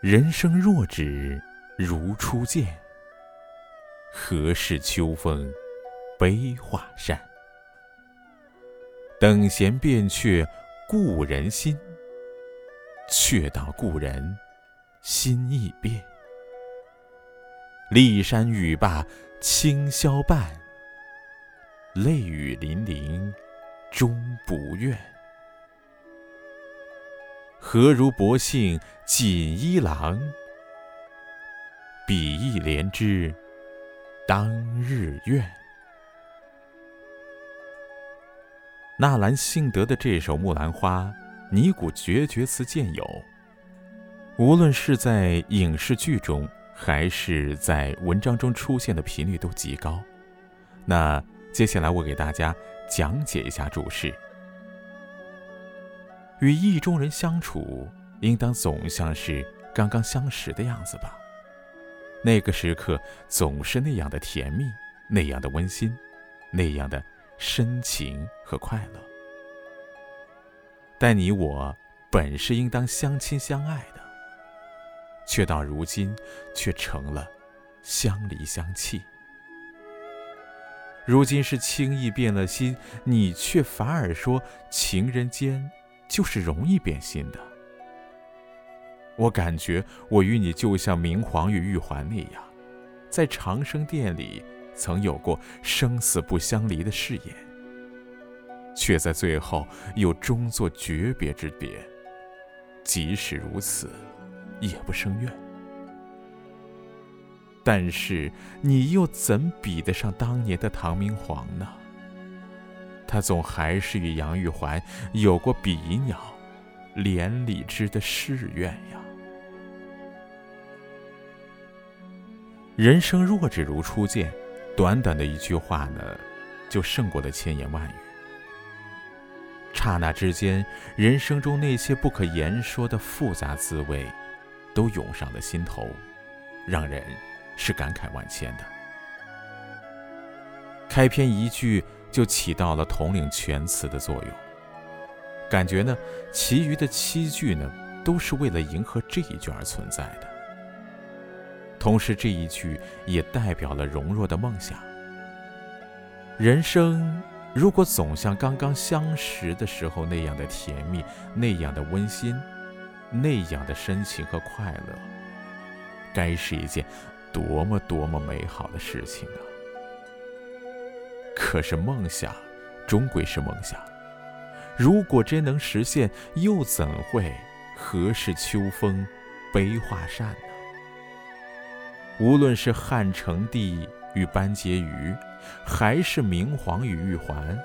人生若只如初见，何事秋风悲画扇？等闲变却故人心，却道故人心易变。骊山语罢清宵半，泪雨霖铃终不怨。何如薄幸锦衣郎，比翼连枝当日愿。纳兰性德的这首《木兰花》，尼古绝绝词见有。无论是在影视剧中，还是在文章中出现的频率都极高。那接下来我给大家讲解一下注释。与意中人相处，应当总像是刚刚相识的样子吧？那个时刻总是那样的甜蜜，那样的温馨，那样的深情和快乐。但你我本是应当相亲相爱的，却到如今却成了相离相弃。如今是轻易变了心，你却反而说情人间。就是容易变心的。我感觉我与你就像明皇与玉环那样，在长生殿里曾有过生死不相离的誓言，却在最后又终作诀别之别。即使如此，也不生怨。但是你又怎比得上当年的唐明皇呢？他总还是与杨玉环有过比鸟连理枝的誓愿呀。人生若只如初见，短短的一句话呢，就胜过了千言万语。刹那之间，人生中那些不可言说的复杂滋味，都涌上了心头，让人是感慨万千的。开篇一句。就起到了统领全词的作用。感觉呢，其余的七句呢，都是为了迎合这一句而存在的。同时，这一句也代表了容若的梦想。人生如果总像刚刚相识的时候那样的甜蜜，那样的温馨，那样的深情和快乐，该是一件多么多么美好的事情啊！可是梦想，终归是梦想。如果真能实现，又怎会何事秋风悲画扇呢？无论是汉成帝与班婕妤，还是明皇与玉环，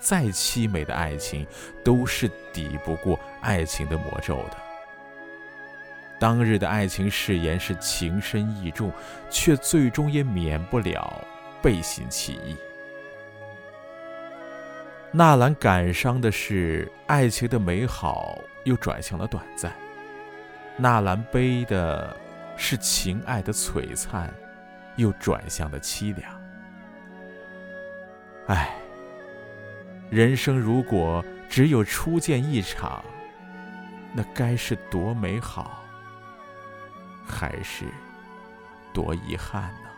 再凄美的爱情，都是抵不过爱情的魔咒的。当日的爱情誓言是情深意重，却最终也免不了背信弃义。纳兰感伤的是爱情的美好又转向了短暂，纳兰悲的是情爱的璀璨又转向了凄凉。唉，人生如果只有初见一场，那该是多美好，还是多遗憾呢？